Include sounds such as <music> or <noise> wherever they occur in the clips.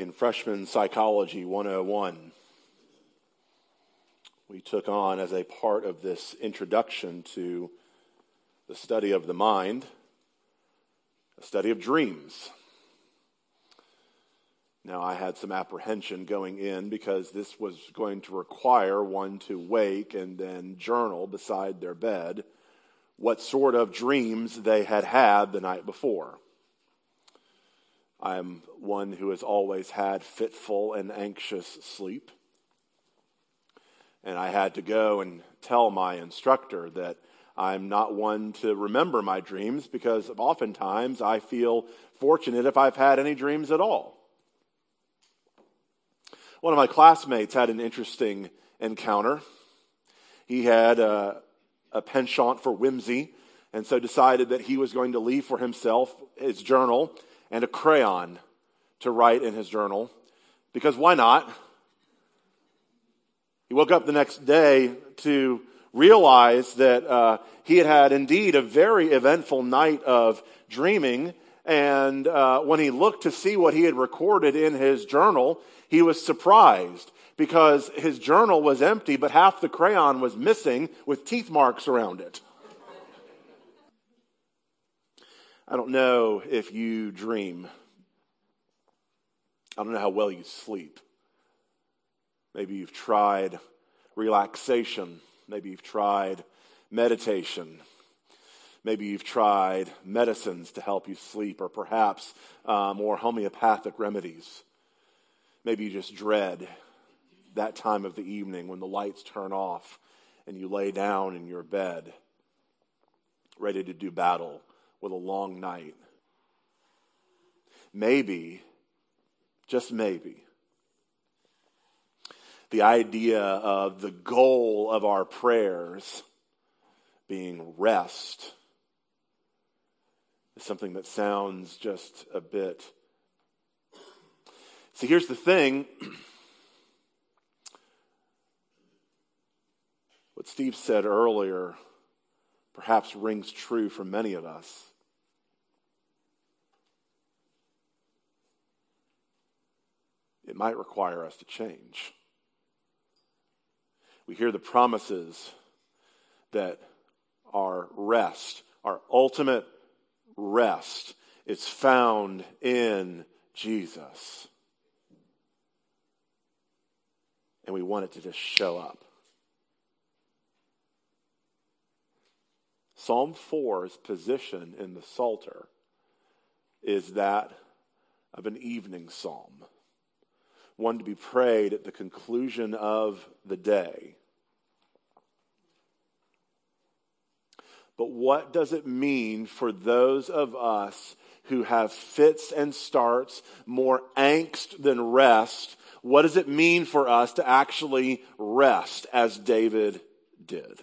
in Freshman Psychology 101, we took on as a part of this introduction to the study of the mind, a study of dreams. Now, I had some apprehension going in because this was going to require one to wake and then journal beside their bed what sort of dreams they had had the night before. I'm one who has always had fitful and anxious sleep. And I had to go and tell my instructor that I'm not one to remember my dreams because oftentimes I feel fortunate if I've had any dreams at all. One of my classmates had an interesting encounter. He had a, a penchant for whimsy and so decided that he was going to leave for himself his journal and a crayon to write in his journal because why not? He woke up the next day to realize that uh, he had had indeed a very eventful night of dreaming. And uh, when he looked to see what he had recorded in his journal, he was surprised because his journal was empty, but half the crayon was missing with teeth marks around it. I don't know if you dream. I don't know how well you sleep. Maybe you've tried relaxation. Maybe you've tried meditation. Maybe you've tried medicines to help you sleep, or perhaps uh, more homeopathic remedies. Maybe you just dread that time of the evening when the lights turn off and you lay down in your bed, ready to do battle with a long night. Maybe, just maybe, the idea of the goal of our prayers being rest is something that sounds just a bit. See, here's the thing. <clears throat> what Steve said earlier perhaps rings true for many of us. Might require us to change. We hear the promises that our rest, our ultimate rest, is found in Jesus. And we want it to just show up. Psalm 4's position in the Psalter is that of an evening psalm one to be prayed at the conclusion of the day. But what does it mean for those of us who have fits and starts, more angst than rest? What does it mean for us to actually rest as David did?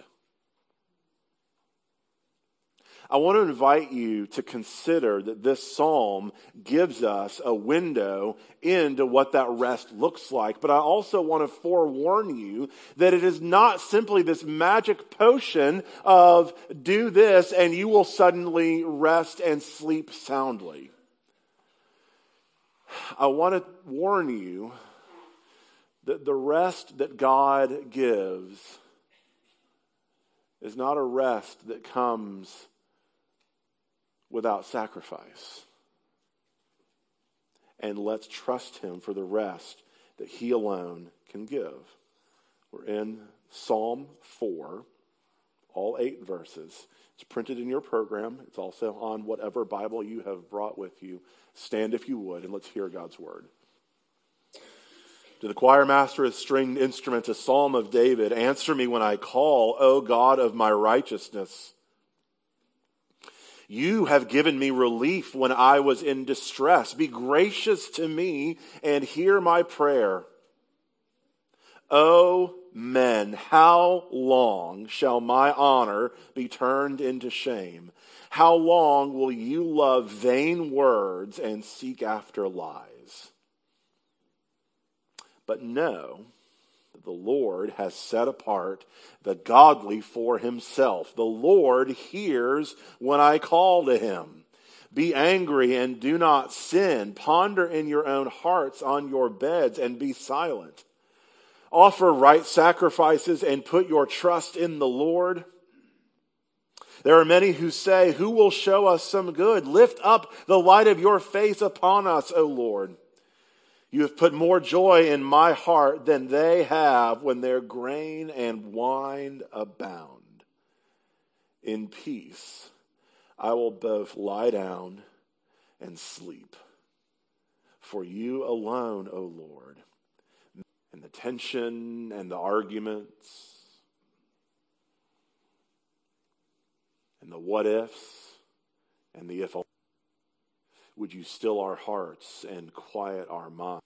I want to invite you to consider that this psalm gives us a window into what that rest looks like. But I also want to forewarn you that it is not simply this magic potion of do this and you will suddenly rest and sleep soundly. I want to warn you that the rest that God gives is not a rest that comes without sacrifice. And let's trust Him for the rest that He alone can give. We're in Psalm 4, all eight verses. It's printed in your program. It's also on whatever Bible you have brought with you. Stand if you would, and let's hear God's word. To the choir master of stringed instruments, a psalm of David, answer me when I call, O God of my righteousness. You have given me relief when I was in distress. Be gracious to me and hear my prayer. O men, how long shall my honor be turned into shame? How long will you love vain words and seek after lies? But know the Lord has set apart the godly for himself. The Lord hears when I call to him. Be angry and do not sin. Ponder in your own hearts on your beds and be silent. Offer right sacrifices and put your trust in the Lord. There are many who say, Who will show us some good? Lift up the light of your face upon us, O Lord. You have put more joy in my heart than they have when their grain and wine abound. In peace, I will both lie down and sleep. For you alone, O Lord, and the tension and the arguments and the what ifs and the if would you still our hearts and quiet our minds?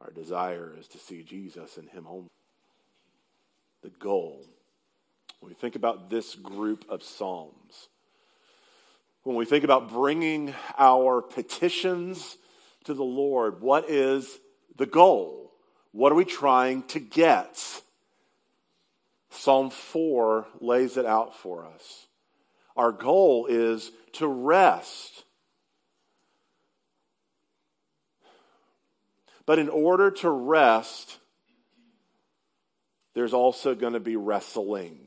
Our desire is to see Jesus and Him only. The goal. When we think about this group of Psalms, when we think about bringing our petitions to the Lord, what is the goal? What are we trying to get? Psalm 4 lays it out for us. Our goal is to rest But in order to rest, there's also going to be wrestling.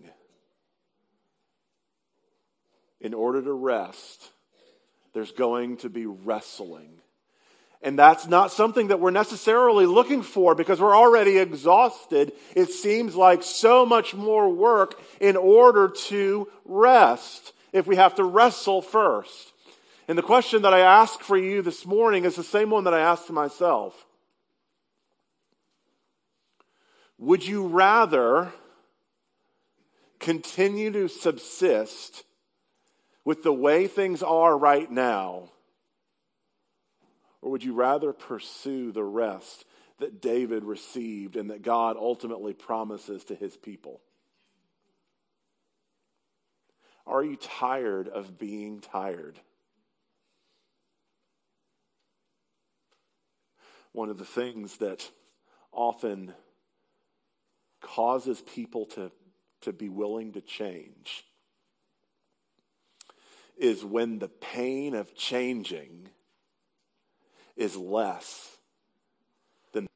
In order to rest, there's going to be wrestling. And that's not something that we're necessarily looking for because we're already exhausted. It seems like so much more work in order to rest if we have to wrestle first. And the question that I ask for you this morning is the same one that I asked myself. Would you rather continue to subsist with the way things are right now? Or would you rather pursue the rest that David received and that God ultimately promises to his people? Are you tired of being tired? One of the things that often causes people to, to be willing to change is when the pain of changing is less than.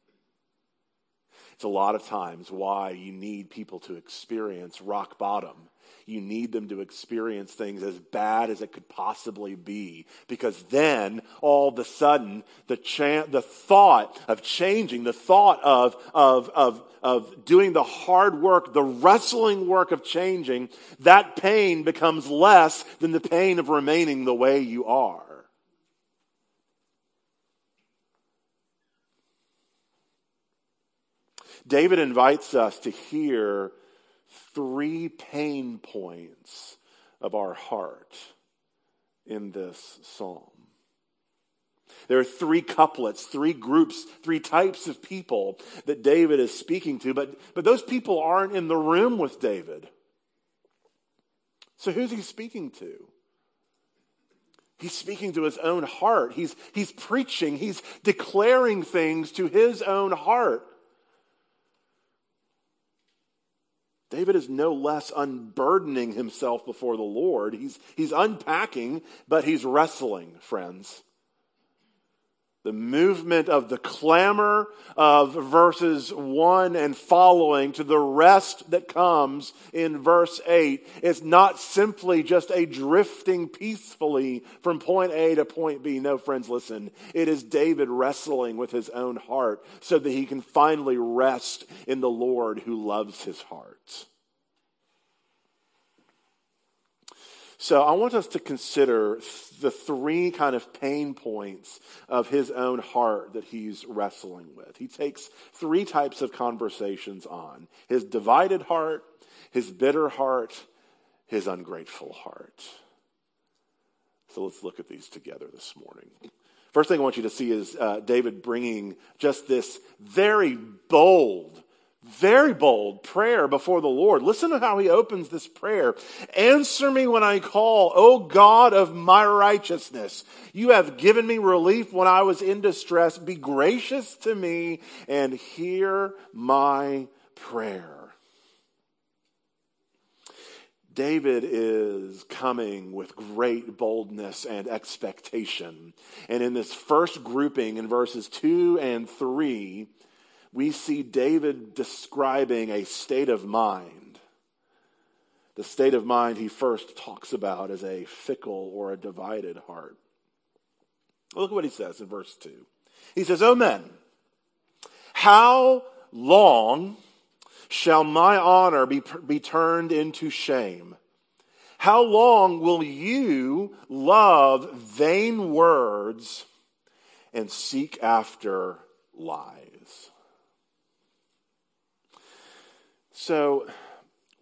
It's a lot of times why you need people to experience rock bottom you need them to experience things as bad as it could possibly be. Because then, all of a sudden, the, cha- the thought of changing, the thought of, of, of, of doing the hard work, the wrestling work of changing, that pain becomes less than the pain of remaining the way you are. David invites us to hear three pain points of our heart in this psalm. There are three couplets, three groups, three types of people that David is speaking to, but, but those people aren't in the room with David. So who's he speaking to? He's speaking to his own heart. He's, he's preaching, he's declaring things to his own heart. David is no less unburdening himself before the Lord. He's, he's unpacking, but he's wrestling, friends. The movement of the clamor of verses 1 and following to the rest that comes in verse 8 is not simply just a drifting peacefully from point A to point B. No, friends, listen. It is David wrestling with his own heart so that he can finally rest in the Lord who loves his heart. So I want us to consider the three kind of pain points of his own heart that he's wrestling with. He takes three types of conversations on his divided heart, his bitter heart, his ungrateful heart. So let's look at these together this morning. First thing I want you to see is uh, David bringing just this very bold very bold prayer before the Lord. Listen to how he opens this prayer. Answer me when I call, O God of my righteousness. You have given me relief when I was in distress. Be gracious to me and hear my prayer. David is coming with great boldness and expectation. And in this first grouping in verses 2 and 3, we see David describing a state of mind. The state of mind he first talks about as a fickle or a divided heart. Look at what he says in verse 2. He says, O men, how long shall my honor be, be turned into shame? How long will you love vain words and seek after lies? So,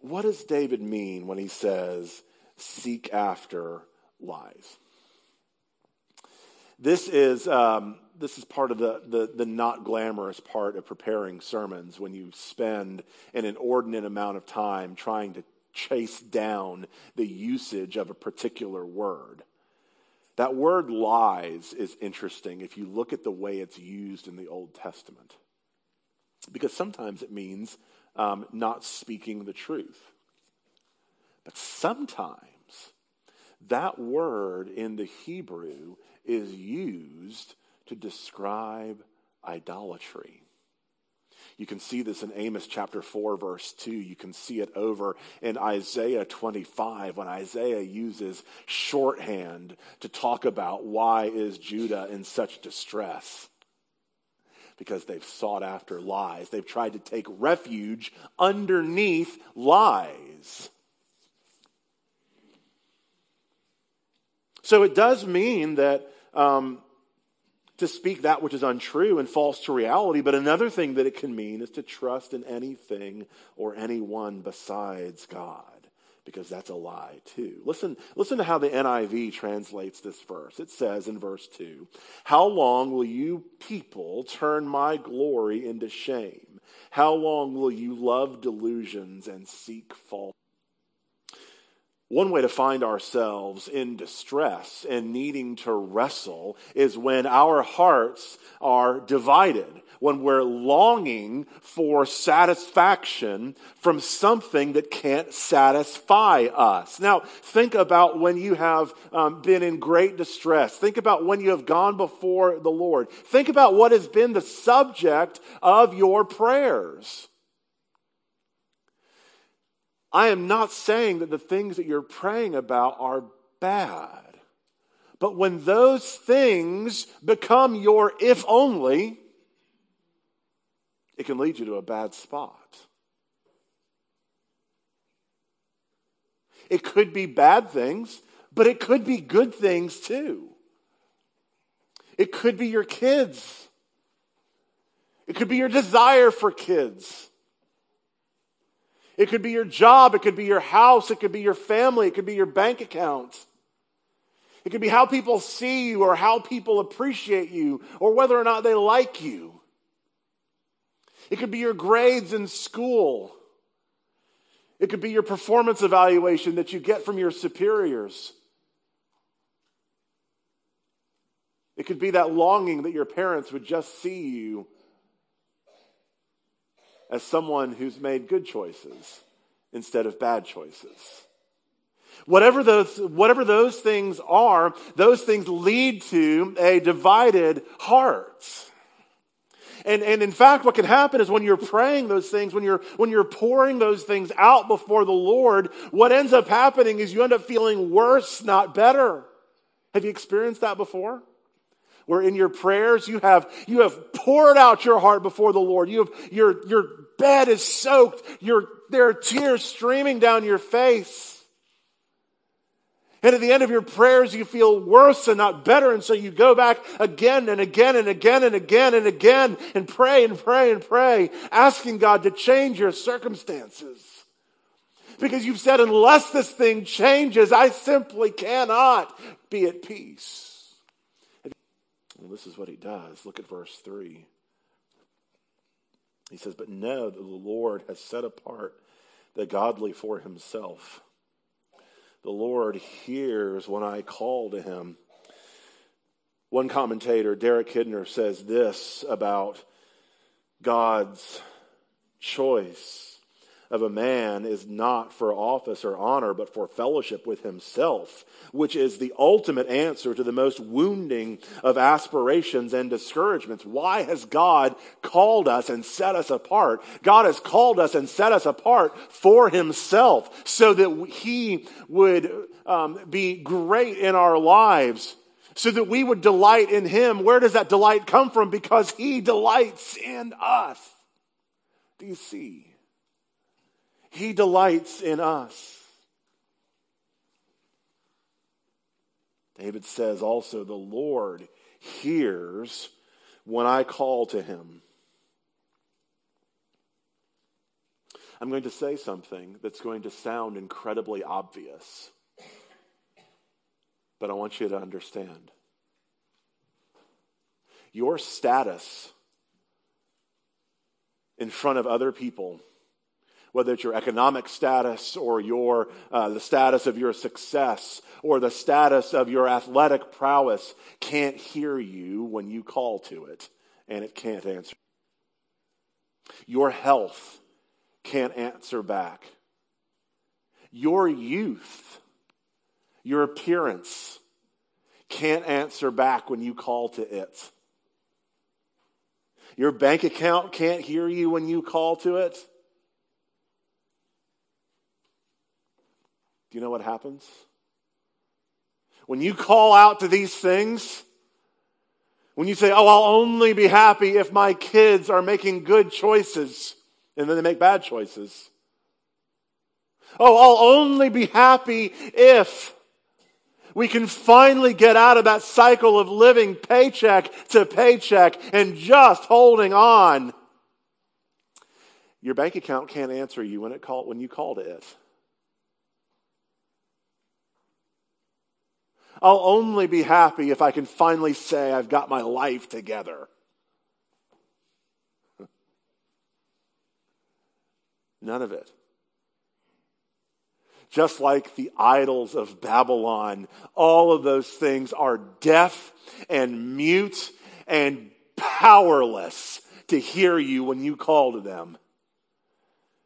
what does David mean when he says, seek after lies? This is, um, this is part of the, the, the not glamorous part of preparing sermons when you spend an inordinate amount of time trying to chase down the usage of a particular word. That word lies is interesting if you look at the way it's used in the Old Testament. Because sometimes it means um, not speaking the truth. But sometimes that word in the Hebrew is used to describe idolatry. You can see this in Amos chapter 4, verse 2. You can see it over in Isaiah 25 when Isaiah uses shorthand to talk about why is Judah in such distress because they've sought after lies. They've tried to take refuge underneath lies. So it does mean that um, to speak that which is untrue and false to reality, but another thing that it can mean is to trust in anything or anyone besides God because that's a lie too. Listen, listen to how the NIV translates this verse. It says in verse 2, How long will you people turn my glory into shame? How long will you love delusions and seek false? One way to find ourselves in distress and needing to wrestle is when our hearts are divided, when we're longing for satisfaction from something that can't satisfy us. Now, think about when you have um, been in great distress. Think about when you have gone before the Lord. Think about what has been the subject of your prayers. I am not saying that the things that you're praying about are bad. But when those things become your if only, it can lead you to a bad spot. It could be bad things, but it could be good things too. It could be your kids. It could be your desire for kids. It could be your job. It could be your house. It could be your family. It could be your bank account. It could be how people see you or how people appreciate you or whether or not they like you. It could be your grades in school. It could be your performance evaluation that you get from your superiors. It could be that longing that your parents would just see you as someone who's made good choices instead of bad choices. Whatever those, whatever those things are, those things lead to a divided heart. And, and in fact, what can happen is when you're praying those things, when you're, when you're pouring those things out before the Lord, what ends up happening is you end up feeling worse, not better. Have you experienced that before? where in your prayers you have, you have poured out your heart before the Lord. You have, your, your bed is soaked. Your, there are tears streaming down your face. And at the end of your prayers, you feel worse and not better. And so you go back again and again and again and again and again and pray and pray and pray, asking God to change your circumstances. Because you've said, unless this thing changes, I simply cannot be at peace. Well, this is what he does. Look at verse 3. He says, But know that the Lord has set apart the godly for himself. The Lord hears when I call to him. One commentator, Derek Kidner, says this about God's choice of a man is not for office or honor, but for fellowship with himself, which is the ultimate answer to the most wounding of aspirations and discouragements. Why has God called us and set us apart? God has called us and set us apart for himself so that he would um, be great in our lives. So that we would delight in him. Where does that delight come from? Because he delights in us. Do you see? He delights in us. David says also, the Lord hears when I call to him. I'm going to say something that's going to sound incredibly obvious, but I want you to understand. Your status in front of other people whether it's your economic status or your, uh, the status of your success or the status of your athletic prowess, can't hear you when you call to it, and it can't answer. Your health can't answer back. Your youth, your appearance, can't answer back when you call to it. Your bank account can't hear you when you call to it. Do you know what happens? When you call out to these things, when you say, Oh, I'll only be happy if my kids are making good choices, and then they make bad choices. Oh, I'll only be happy if we can finally get out of that cycle of living paycheck to paycheck and just holding on. Your bank account can't answer you when, it call, when you call to it. I'll only be happy if I can finally say I've got my life together. <laughs> None of it. Just like the idols of Babylon, all of those things are deaf and mute and powerless to hear you when you call to them.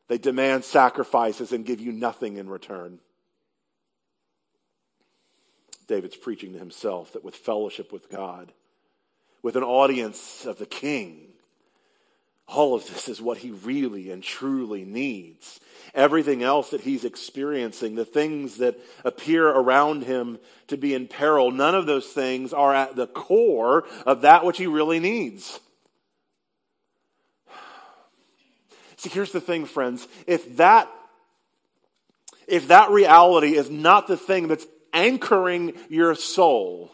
They demand sacrifices and give you nothing in return. David's preaching to himself that with fellowship with God, with an audience of the king, all of this is what he really and truly needs. Everything else that he's experiencing, the things that appear around him to be in peril, none of those things are at the core of that which he really needs. See, here's the thing, friends. If that, if that reality is not the thing that's anchoring your soul,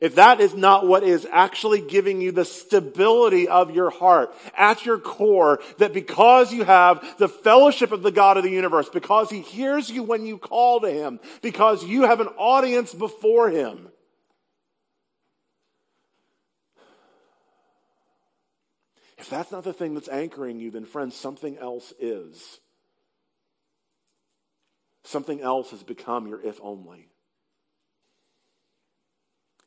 if that is not what is actually giving you the stability of your heart at your core, that because you have the fellowship of the God of the universe, because He hears you when you call to Him, because you have an audience before Him, if that's not the thing that's anchoring you, then friends, something else is. Something else has become your if only.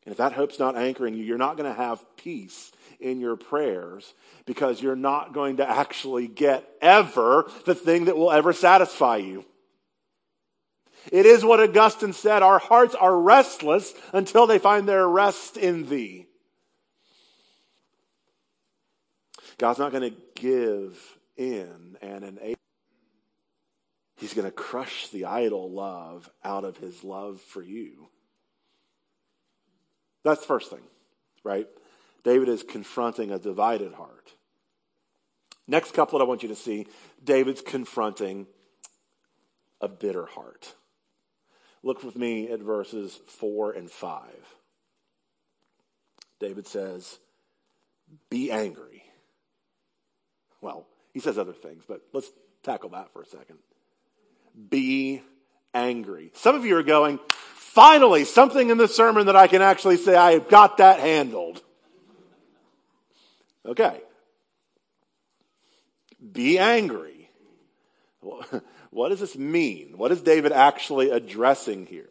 And if that hope's not anchoring you, you're not going to have peace in your prayers because you're not going to actually get ever the thing that will ever satisfy you. It is what Augustine said our hearts are restless until they find their rest in thee. God's not going to give in and enable. He's going to crush the idol love out of his love for you. That's the first thing, right? David is confronting a divided heart. Next couplet I want you to see David's confronting a bitter heart. Look with me at verses 4 and 5. David says, Be angry. Well, he says other things, but let's tackle that for a second be angry. Some of you are going, finally, something in the sermon that I can actually say, I have got that handled. Okay. Be angry. <laughs> What does this mean? What is David actually addressing here?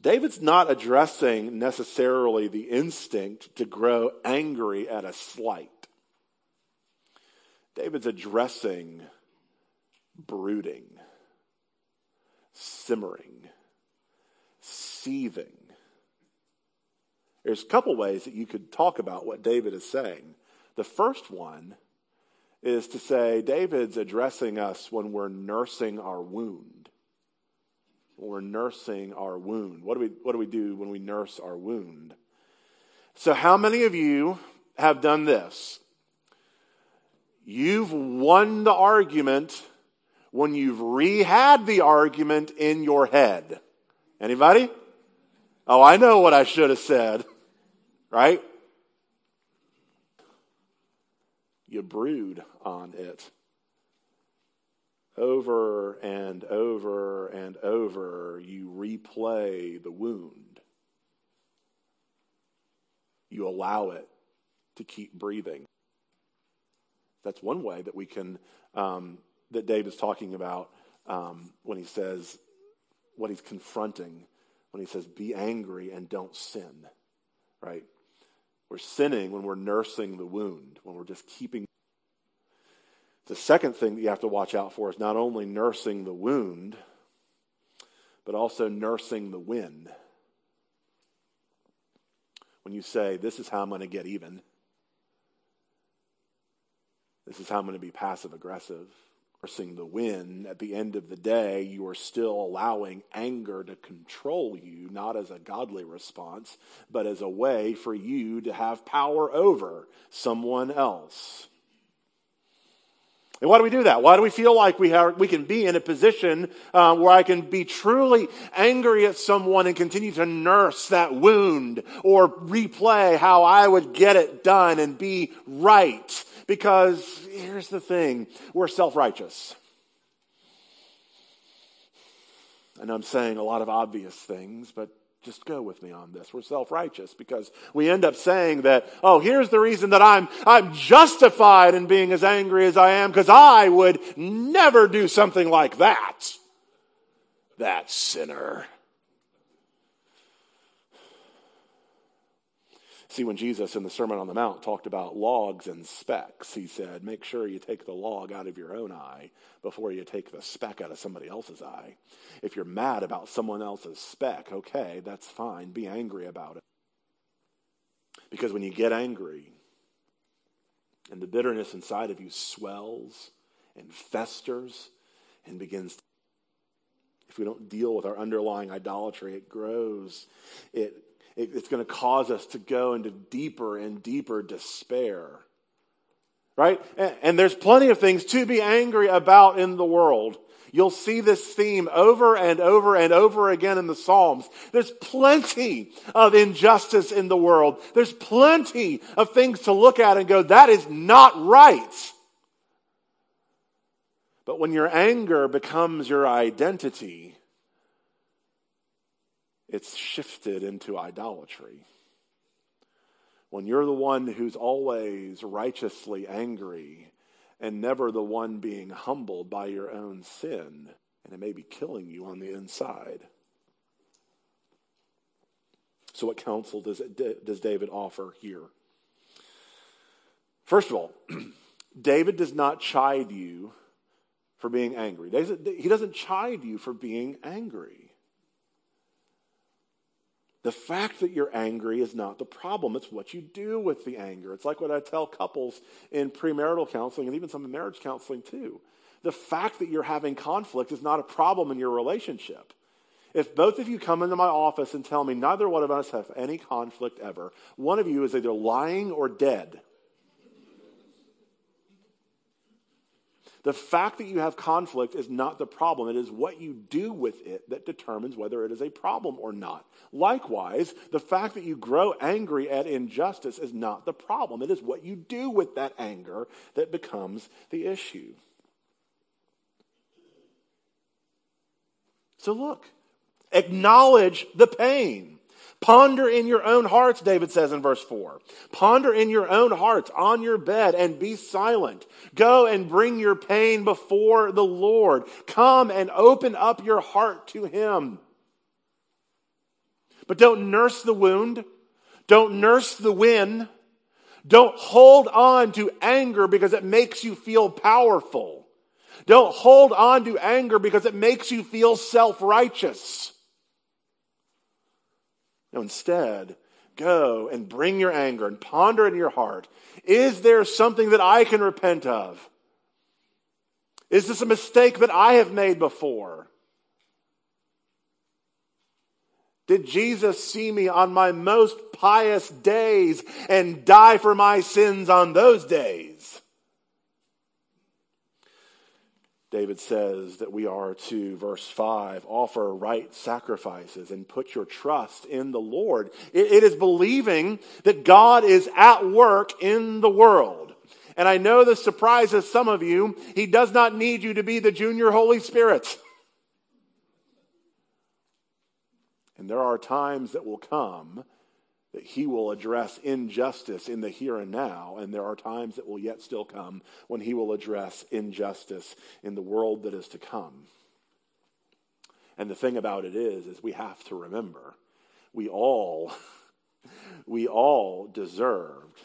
David's not addressing necessarily the instinct to grow angry at a slight. David's addressing brooding, simmering, seething. There's a couple ways that you could talk about what David is saying. The first one is to say David's addressing us when we're nursing our wound. When we're nursing our wound. What do we, what do, we do when we nurse our wound? So, how many of you have done this? You've won the argument when you've rehad the argument in your head. Anybody? Oh, I know what I should have said. Right? You brood on it over and over and over. You replay the wound. You allow it to keep breathing. That's one way that we can, um, that Dave is talking about um, when he says, what he's confronting, when he says, be angry and don't sin, right? We're sinning when we're nursing the wound, when we're just keeping. The second thing that you have to watch out for is not only nursing the wound, but also nursing the wind. When you say, This is how I'm going to get even, this is how I'm going to be passive aggressive nursing the wind, at the end of the day, you are still allowing anger to control you, not as a godly response, but as a way for you to have power over someone else. And why do we do that? Why do we feel like we, have, we can be in a position uh, where I can be truly angry at someone and continue to nurse that wound or replay how I would get it done and be right? Because here's the thing we're self righteous. And I'm saying a lot of obvious things, but just go with me on this. We're self-righteous because we end up saying that, oh, here's the reason that I'm, I'm justified in being as angry as I am because I would never do something like that. That sinner. See, when Jesus in the Sermon on the Mount talked about logs and specks, he said, make sure you take the log out of your own eye before you take the speck out of somebody else's eye. If you're mad about someone else's speck, okay, that's fine. Be angry about it. Because when you get angry and the bitterness inside of you swells and festers and begins to, if we don't deal with our underlying idolatry, it grows, it it's going to cause us to go into deeper and deeper despair. Right? And there's plenty of things to be angry about in the world. You'll see this theme over and over and over again in the Psalms. There's plenty of injustice in the world. There's plenty of things to look at and go, that is not right. But when your anger becomes your identity, it's shifted into idolatry. When you're the one who's always righteously angry and never the one being humbled by your own sin, and it may be killing you on the inside. So, what counsel does, does David offer here? First of all, <clears throat> David does not chide you for being angry. He doesn't chide you for being angry. The fact that you're angry is not the problem. It's what you do with the anger. It's like what I tell couples in premarital counseling and even some in marriage counseling too. The fact that you're having conflict is not a problem in your relationship. If both of you come into my office and tell me neither one of us have any conflict ever, one of you is either lying or dead. The fact that you have conflict is not the problem. It is what you do with it that determines whether it is a problem or not. Likewise, the fact that you grow angry at injustice is not the problem. It is what you do with that anger that becomes the issue. So look, acknowledge the pain. Ponder in your own hearts, David says in verse 4. Ponder in your own hearts on your bed and be silent. Go and bring your pain before the Lord. Come and open up your heart to Him. But don't nurse the wound. Don't nurse the win. Don't hold on to anger because it makes you feel powerful. Don't hold on to anger because it makes you feel self righteous. No, instead, go and bring your anger and ponder in your heart is there something that I can repent of? Is this a mistake that I have made before? Did Jesus see me on my most pious days and die for my sins on those days? David says that we are to, verse 5, offer right sacrifices and put your trust in the Lord. it, it is believing that God is at work in the world. And I know this surprises some of you. He does not need you to be the junior Holy Spirit. And there are times that will come that he will address injustice in the here and now, and there are times that will yet still come when he will address injustice in the world that is to come. And the thing about it is, is we have to remember, we all, <laughs> we all deserved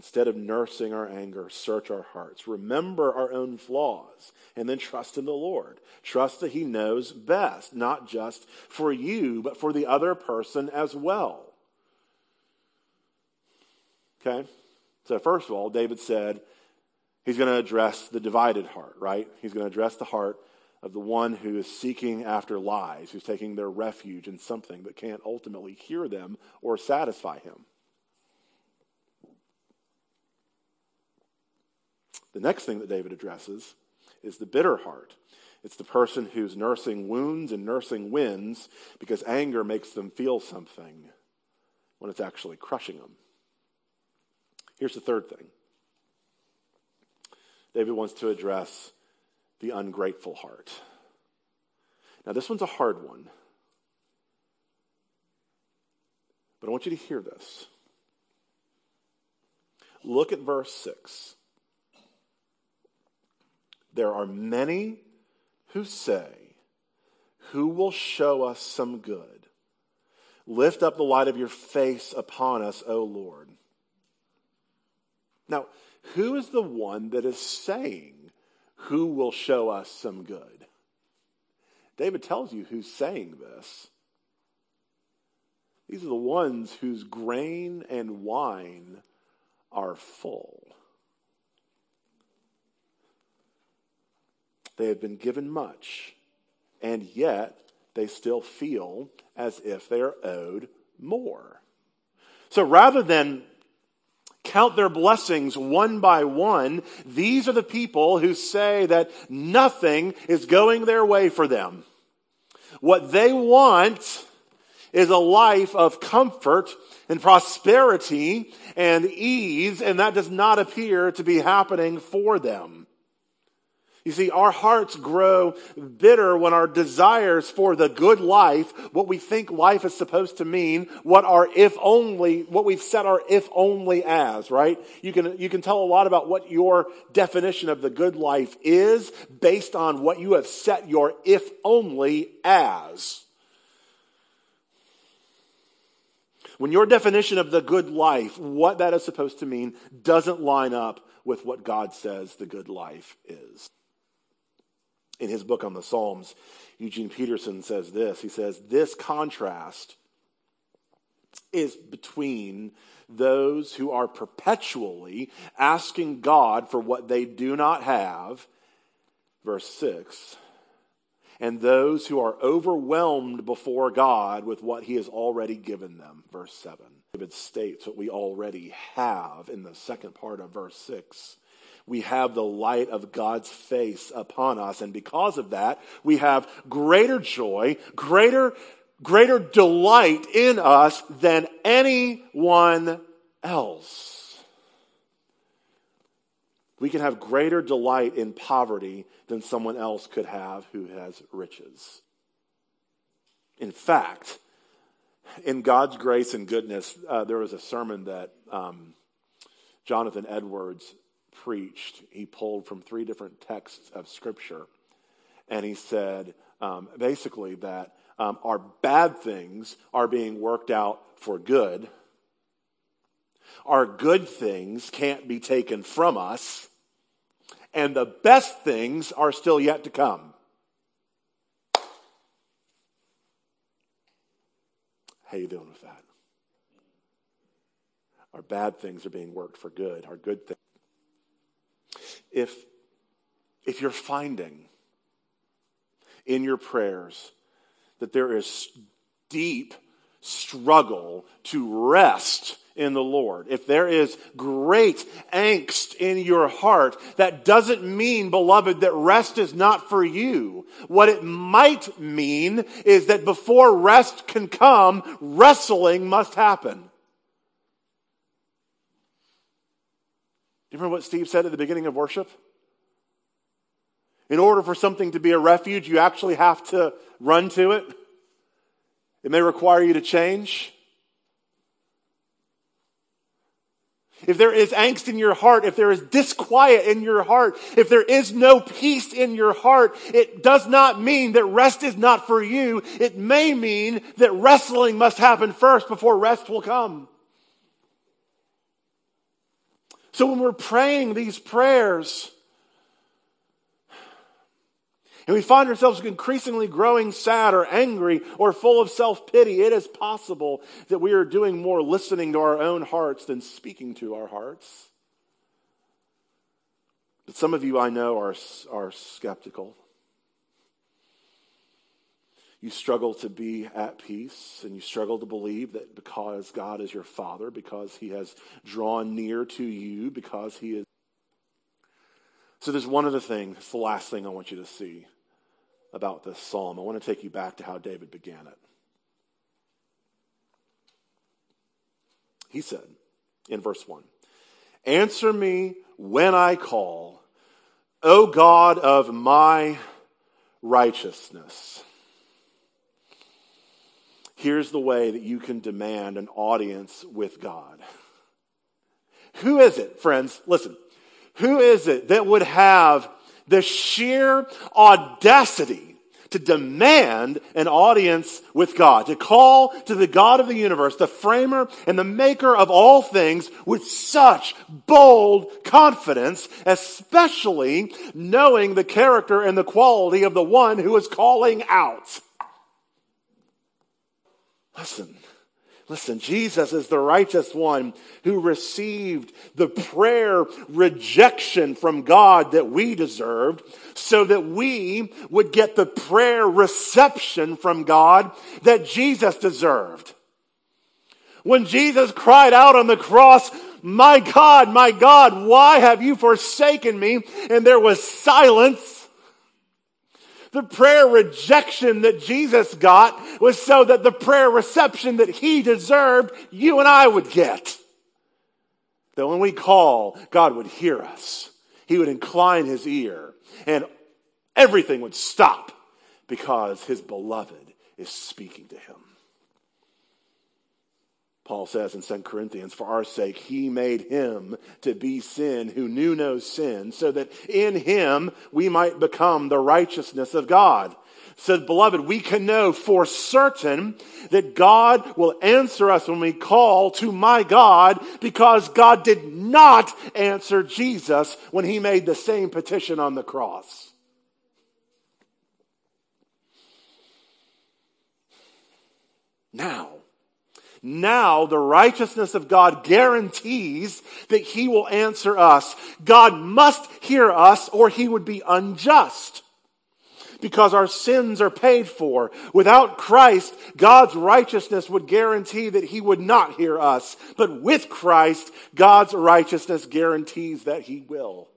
Instead of nursing our anger, search our hearts. Remember our own flaws and then trust in the Lord. Trust that He knows best, not just for you, but for the other person as well. Okay? So, first of all, David said he's going to address the divided heart, right? He's going to address the heart of the one who is seeking after lies, who's taking their refuge in something that can't ultimately hear them or satisfy him. The next thing that David addresses is the bitter heart. It's the person who's nursing wounds and nursing wins because anger makes them feel something when it's actually crushing them. Here's the third thing David wants to address the ungrateful heart. Now, this one's a hard one, but I want you to hear this. Look at verse 6. There are many who say, Who will show us some good? Lift up the light of your face upon us, O Lord. Now, who is the one that is saying, Who will show us some good? David tells you who's saying this. These are the ones whose grain and wine are full. They have been given much, and yet they still feel as if they are owed more. So rather than count their blessings one by one, these are the people who say that nothing is going their way for them. What they want is a life of comfort and prosperity and ease, and that does not appear to be happening for them. You see, our hearts grow bitter when our desires for the good life, what we think life is supposed to mean, what our if only, what we've set our if only as, right? You can, you can tell a lot about what your definition of the good life is based on what you have set your if only as. When your definition of the good life, what that is supposed to mean, doesn't line up with what God says the good life is in his book on the Psalms, Eugene Peterson says this. He says, This contrast is between those who are perpetually asking God for what they do not have, verse 6, and those who are overwhelmed before God with what he has already given them, verse 7. David states what we already have in the second part of verse 6 we have the light of God's face upon us. And because of that, we have greater joy, greater, greater delight in us than anyone else. We can have greater delight in poverty than someone else could have who has riches. In fact, in God's grace and goodness, uh, there was a sermon that um, Jonathan Edwards preached, he pulled from three different texts of Scripture. And he said um, basically that um, our bad things are being worked out for good. Our good things can't be taken from us. and the best things are still yet to come. How are you doing with that? Our bad things are being worked for good. Our good things. If if you're finding in your prayers that there is deep struggle to rest in the Lord, if there is great angst in your heart, that doesn't mean, beloved, that rest is not for you. What it might mean is that before rest can come, wrestling must happen. Do you remember what Steve said at the beginning of worship? In order for something to be a refuge, you actually have to run to it. It may require you to change. If there is angst in your heart, if there is disquiet in your heart, if there is no peace in your heart, it does not mean that rest is not for you. It may mean that wrestling must happen first before rest will come. So when we're praying these prayers, and we find ourselves increasingly growing sad or angry or full of self pity, it is possible that we are doing more listening to our own hearts than speaking to our hearts. But some of you I know are, are skeptical. You struggle to be at peace and you struggle to believe that because God is your Father, because He has drawn near to you, because He is. So there's one other thing, it's the last thing I want you to see about this psalm. I want to take you back to how David began it. He said in verse 1 Answer me when I call, O God of my righteousness. Here's the way that you can demand an audience with God. Who is it, friends? Listen. Who is it that would have the sheer audacity to demand an audience with God, to call to the God of the universe, the framer and the maker of all things with such bold confidence, especially knowing the character and the quality of the one who is calling out. Listen, Listen, Jesus is the righteous one who received the prayer rejection from God that we deserved so that we would get the prayer reception from God that Jesus deserved. When Jesus cried out on the cross, my God, my God, why have you forsaken me? And there was silence. The prayer rejection that Jesus got was so that the prayer reception that he deserved, you and I would get. That when we call, God would hear us. He would incline his ear and everything would stop because his beloved is speaking to him. Paul says in 2 Corinthians, for our sake, he made him to be sin who knew no sin, so that in him we might become the righteousness of God. So, beloved, we can know for certain that God will answer us when we call to my God because God did not answer Jesus when he made the same petition on the cross. Now, now the righteousness of God guarantees that he will answer us. God must hear us or he would be unjust because our sins are paid for. Without Christ, God's righteousness would guarantee that he would not hear us. But with Christ, God's righteousness guarantees that he will.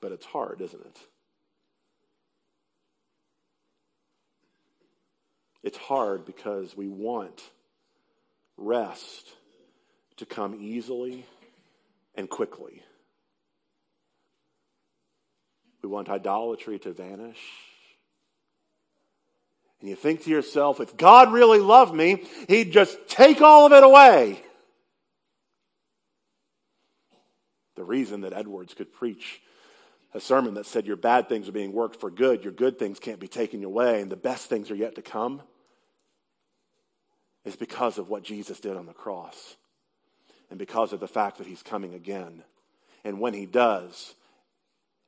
But it's hard, isn't it? It's hard because we want rest to come easily and quickly. We want idolatry to vanish. And you think to yourself, if God really loved me, He'd just take all of it away. The reason that Edwards could preach a sermon that said your bad things are being worked for good, your good things can't be taken away, and the best things are yet to come is because of what Jesus did on the cross and because of the fact that he's coming again. And when he does,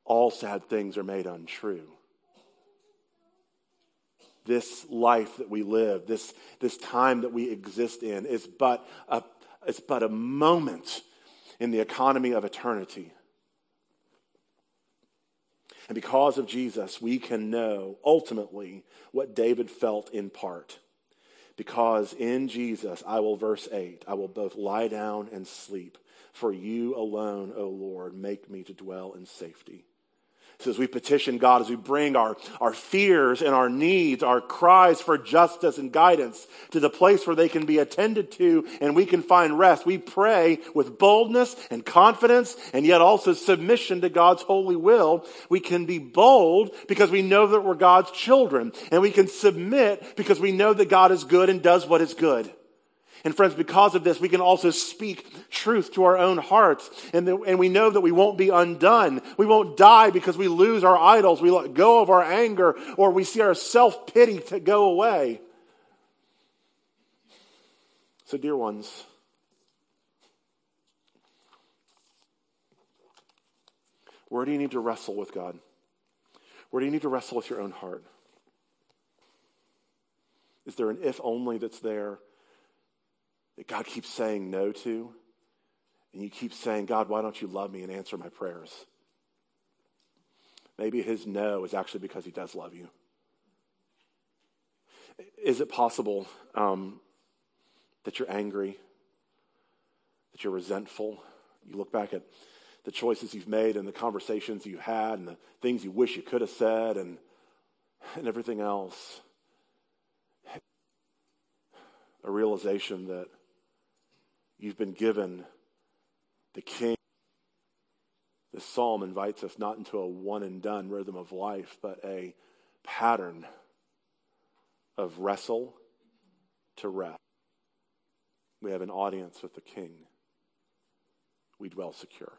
all sad things are made untrue. This life that we live, this, this time that we exist in, is but, a, is but a moment in the economy of eternity. And because of Jesus, we can know ultimately what David felt in part. Because in Jesus, I will, verse 8, I will both lie down and sleep. For you alone, O Lord, make me to dwell in safety. So as we petition God, as we bring our, our fears and our needs, our cries for justice and guidance to the place where they can be attended to and we can find rest, we pray with boldness and confidence and yet also submission to God's holy will. We can be bold because we know that we're God's children and we can submit because we know that God is good and does what is good. And friends, because of this, we can also speak truth to our own hearts. And, the, and we know that we won't be undone. We won't die because we lose our idols. We let go of our anger or we see our self pity to go away. So, dear ones, where do you need to wrestle with God? Where do you need to wrestle with your own heart? Is there an if only that's there? That God keeps saying no to, and you keep saying, God, why don't you love me and answer my prayers? Maybe his no is actually because he does love you. Is it possible um, that you're angry, that you're resentful? You look back at the choices you've made and the conversations you had and the things you wish you could have said and, and everything else. A realization that You've been given the King. This psalm invites us not into a one and done rhythm of life, but a pattern of wrestle to rest. We have an audience with the King. We dwell secure.